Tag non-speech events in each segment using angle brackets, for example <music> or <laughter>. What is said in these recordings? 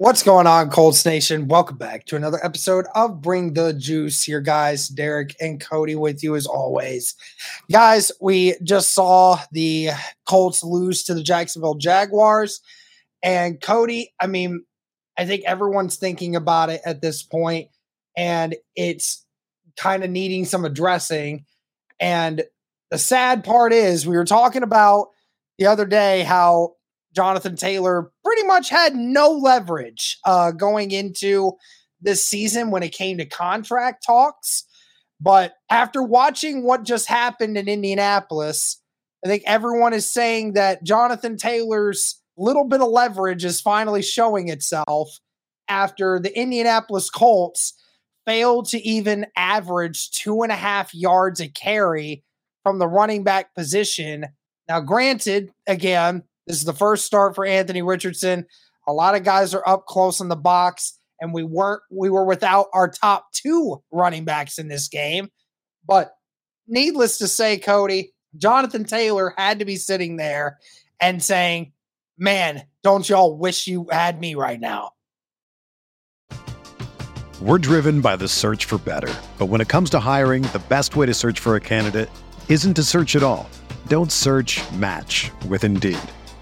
What's going on, Colts Nation? Welcome back to another episode of Bring the Juice here, guys. Derek and Cody with you as always. Guys, we just saw the Colts lose to the Jacksonville Jaguars. And Cody, I mean, I think everyone's thinking about it at this point, and it's kind of needing some addressing. And the sad part is, we were talking about the other day how Jonathan Taylor pretty much had no leverage uh, going into this season when it came to contract talks. But after watching what just happened in Indianapolis, I think everyone is saying that Jonathan Taylor's little bit of leverage is finally showing itself after the Indianapolis Colts failed to even average two and a half yards a carry from the running back position. Now, granted, again, this is the first start for Anthony Richardson. A lot of guys are up close in the box, and we weren't we were without our top two running backs in this game. But needless to say, Cody, Jonathan Taylor had to be sitting there and saying, Man, don't y'all wish you had me right now? We're driven by the search for better. But when it comes to hiring, the best way to search for a candidate isn't to search at all. Don't search match with Indeed.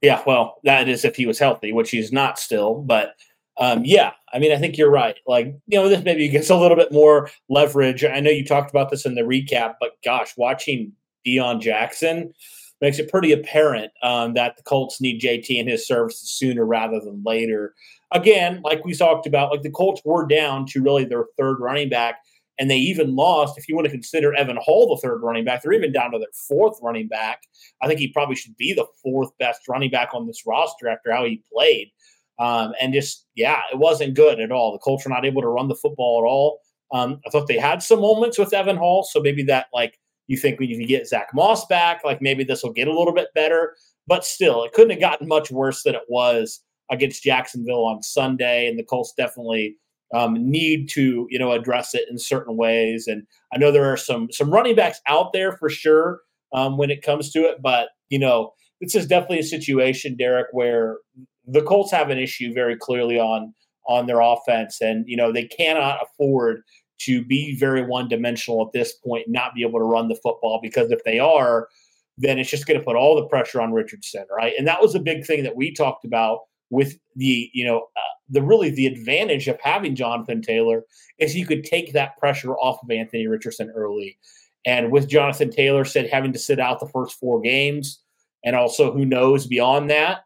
Yeah, well, that is if he was healthy, which he's not still. But um, yeah, I mean, I think you're right. Like, you know, this maybe gets a little bit more leverage. I know you talked about this in the recap, but gosh, watching Deon Jackson makes it pretty apparent um, that the Colts need JT and his services sooner rather than later. Again, like we talked about, like the Colts were down to really their third running back and they even lost, if you want to consider Evan Hull the third running back, they're even down to their fourth running back. I think he probably should be the fourth best running back on this roster after how he played. Um, and just, yeah, it wasn't good at all. The Colts were not able to run the football at all. Um, I thought they had some moments with Evan Hull. So maybe that, like, you think when you get Zack Moss back, like maybe this will get a little bit better. But still, it couldn't have gotten much worse than it was against Jacksonville on Sunday. And the Colts definitely um, need to you know address it in certain ways. And I know there are some some running backs out there for sure um, when it comes to it, but you know this is definitely a situation, Derek, where the Colts have an issue very clearly on on their offense, and you know they cannot afford to be very one dimensional at this point, not be able to run the football because if they are, then it's just going to put all the pressure on Richardson, right? And that was a big thing that we talked about with the, you know, uh, the really the advantage of having Jonathan Taylor is you could take that pressure off of Anthony Richardson early. And with Jonathan Taylor said having to sit out the first four games, and also who knows beyond that,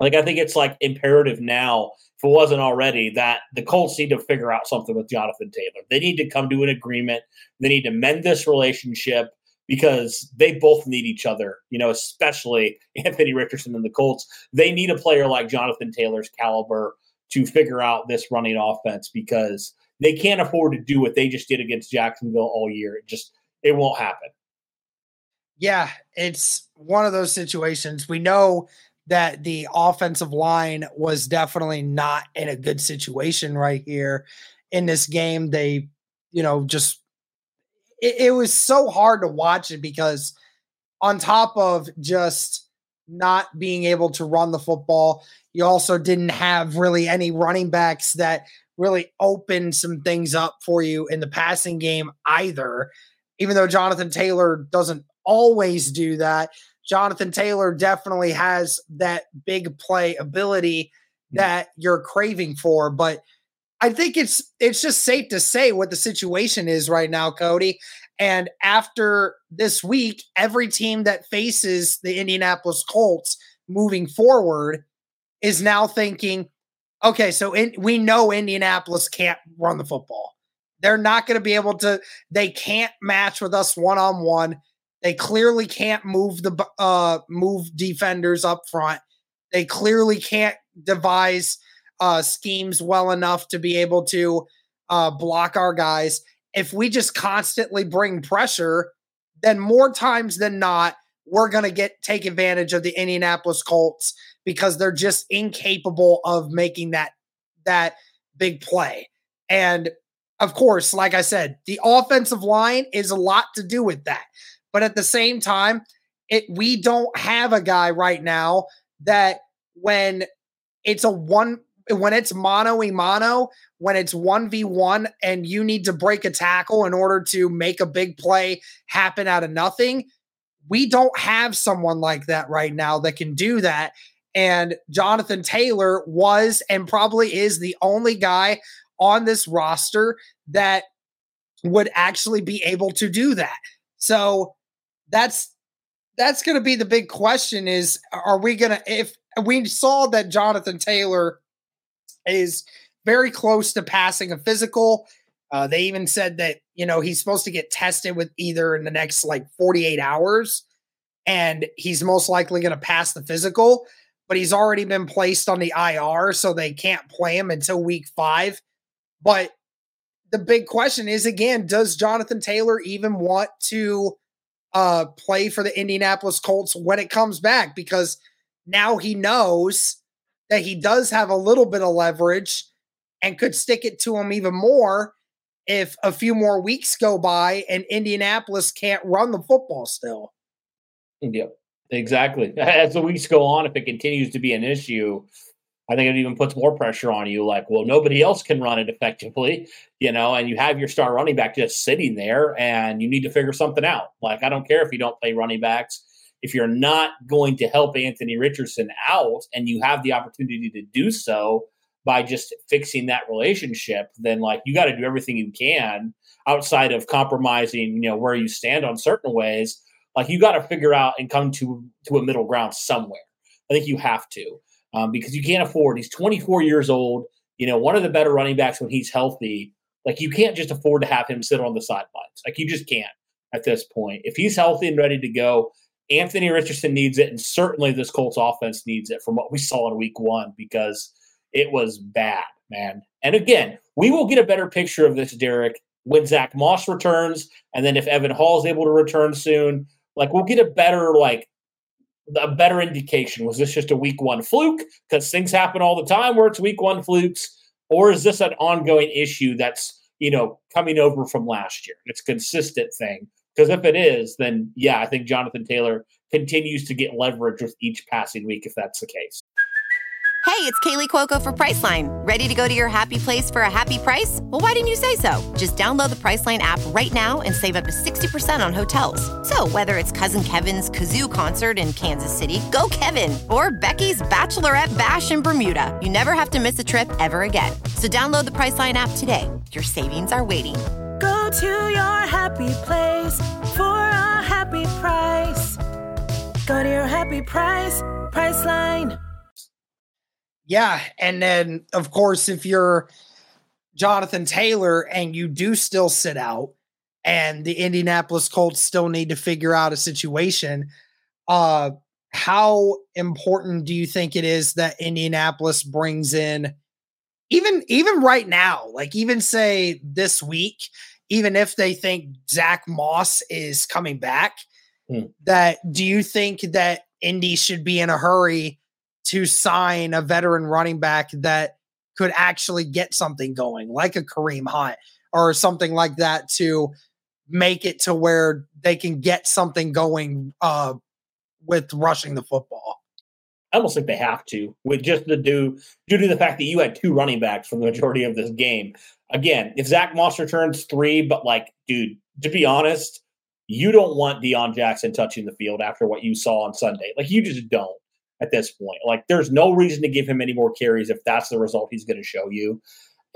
like I think it's like imperative now, if it wasn't already, that the Colts need to figure out something with Jonathan Taylor. They need to come to an agreement. They need to mend this relationship because they both need each other, you know, especially <laughs> Anthony Richardson and the Colts. They need a player like Jonathan Taylor's caliber to figure out this running offense because they can't afford to do what they just did against Jacksonville all year. It just it won't happen. Yeah, it's one of those situations. We know that the offensive line was definitely not in a good situation right here in this game. They, you know, just it, it was so hard to watch it because on top of just not being able to run the football, you also didn't have really any running backs that really opened some things up for you in the passing game either. Even though Jonathan Taylor doesn't always do that, Jonathan Taylor definitely has that big play ability hmm. that you're craving for. But I think it's it's just safe to say what the situation is right now, Cody. And after this week, every team that faces the Indianapolis Colts moving forward is now thinking, okay, so in, we know Indianapolis can't run the football. They're not going to be able to, they can't match with us one on one. They clearly can't move the uh, move defenders up front. They clearly can't devise uh, schemes well enough to be able to uh, block our guys. If we just constantly bring pressure, then more times than not, we're going to get take advantage of the Indianapolis Colts because they're just incapable of making that that big play. And of course, like I said, the offensive line is a lot to do with that. But at the same time, it we don't have a guy right now that when it's a one when it's mono e mono, when it's 1v1 and you need to break a tackle in order to make a big play happen out of nothing, we don't have someone like that right now that can do that. And Jonathan Taylor was and probably is the only guy on this roster that would actually be able to do that. So that's that's going to be the big question is are we going to if we saw that Jonathan Taylor is very close to passing a physical. Uh, they even said that you know he's supposed to get tested with either in the next like 48 hours and he's most likely going to pass the physical but he's already been placed on the IR so they can't play him until week 5 but the big question is again does Jonathan Taylor even want to uh, play for the Indianapolis Colts when it comes back? Because now he knows that he does have a little bit of leverage and could stick it to him even more if a few more weeks go by and Indianapolis can't run the football still. Yep, exactly. <laughs> As the weeks go on, if it continues to be an issue, I think it even puts more pressure on you. Like, well, nobody else can run it effectively, you know, and you have your star running back just sitting there and you need to figure something out. Like, I don't care if you don't play running backs. If you're not going to help Anthony Richardson out and you have the opportunity to do so by just fixing that relationship, then like you got to do everything you can outside of compromising, you know, where you stand on certain ways. Like you got to figure out and come to to a middle ground somewhere. I think you have to um, because you can't afford. He's 24 years old. You know, one of the better running backs when he's healthy. Like you can't just afford to have him sit on the sidelines. Like you just can't at this point. If he's healthy and ready to go, Anthony Richardson needs it, and certainly this Colts offense needs it from what we saw in Week One because it was bad, man. And again, we will get a better picture of this, Derek, when Zack Moss returns, and then if Evan Hull is able to return soon. Like we'll get a better like a better indication? Was this just a week one fluke? Because things happen all the time where it's week one flukes, or is this an ongoing issue that's you know coming over from last year? It's a consistent thing. Because if it is, then yeah, I think Jonathan Taylor continues to get leverage with each passing week if that's the case. Hey, it's Kaley Cuoco for Priceline. Ready to go to your happy place for a happy price? Well, why didn't you say so? Just download the Priceline app right now and save up to 60% on hotels. So, whether it's Cousin Kevin's Kazoo concert in Kansas City, go Kevin, or Becky's Bachelorette Bash in Bermuda, you never have to miss a trip ever again. So, download the Priceline app today. Your savings are waiting. To your happy place for a happy price. Go to your happy price, Priceline. Yeah. And then, of course, if you're Jonathan Taylor and you do still sit out, and the Indianapolis Colts still need to figure out a situation, uh, how important do you think it is that Indianapolis brings in even even right now, like even say this week, even if they think Zack Moss is coming back, hmm. that do you think that Indy should be in a hurry to sign a veteran running back that could actually get something going, like a Kareem Hunt or something like that, to make it to where they can get something going uh, with rushing the football. I almost think they have to, with just the due due to the fact that you had two running backs for the majority of this game. Again, if Zack Moss returns three, but like, dude, to be honest, you don't want Deon Jackson touching the field after what you saw on Sunday. Like, you just don't at this point. Like there's no reason to give him any more carries if that's the result he's going to show you.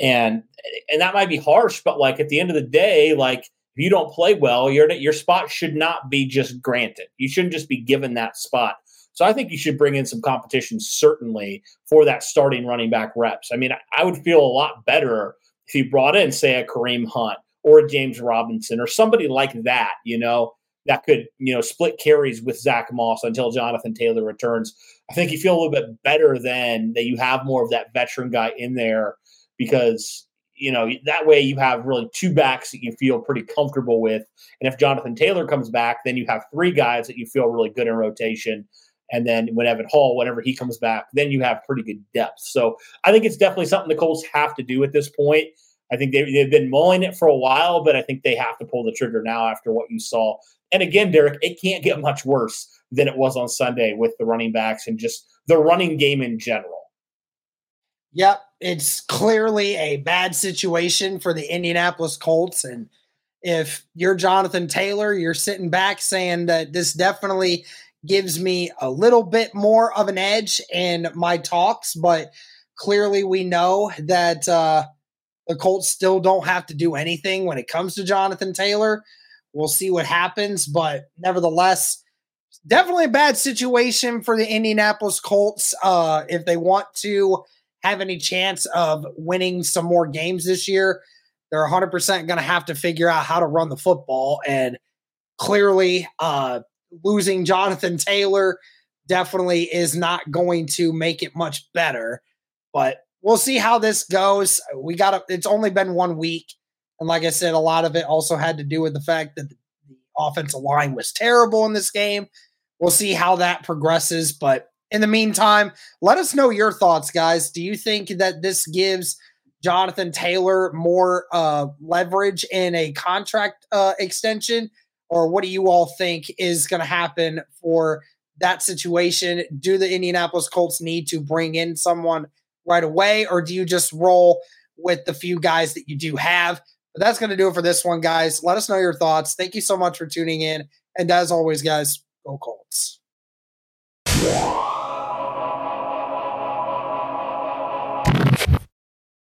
And and that might be harsh, but like at the end of the day, like if you don't play well, your your spot should not be just granted. You shouldn't just be given that spot. So I think you should bring in some competition certainly for that starting running back reps. I mean, I, would feel a lot better if you brought in, say, a Kareem Hunt or a James Robinson or somebody like that, you know, that could, you know, split carries with Zack Moss until Jonathan Taylor returns. I think you feel a little bit better then that you have more of that veteran guy in there because, you know, that way you have really two backs that you feel pretty comfortable with. And if Jonathan Taylor comes back, then you have three guys that you feel really good in rotation. And then when Evan Hull, whenever he comes back, then you have pretty good depth. So I think it's definitely something the Colts have to do at this point. I think they, they've been mulling it for a while, but I think they have to pull the trigger now after what you saw. And again, Derek, it can't get much worse than it was on Sunday with the running backs and just the running game in general. Yep, it's clearly a bad situation for the Indianapolis Colts. And if you're Jonathan Taylor, you're sitting back saying that this definitely gives me a little bit more of an edge in my talks, but clearly we know that uh, the Colts still don't have to do anything when it comes to Jonathan Taylor. We'll see what happens, but nevertheless, definitely a bad situation for the Indianapolis Colts. Uh, if they want to have any chance of winning some more games this year, they're 100% going to have to figure out how to run the football. And clearly, uh, losing Jonathan Taylor definitely is not going to make it much better. But we'll see how this goes. We got it's only been one week. And like I said, a lot of it also had to do with the fact that the, the offensive line was terrible in this game. We'll see how that progresses. But in the meantime, let us know your thoughts, guys. Do you think that this gives Jonathan Taylor more uh, leverage in a contract uh, extension? Or what do you all think is going to happen for that situation? Do the Indianapolis Colts need to bring in someone right away, or do you just roll with the few guys that you do have? But that's going to do it for this one, guys. Let us know your thoughts. Thank you so much for tuning in. And as always, guys, go Colts.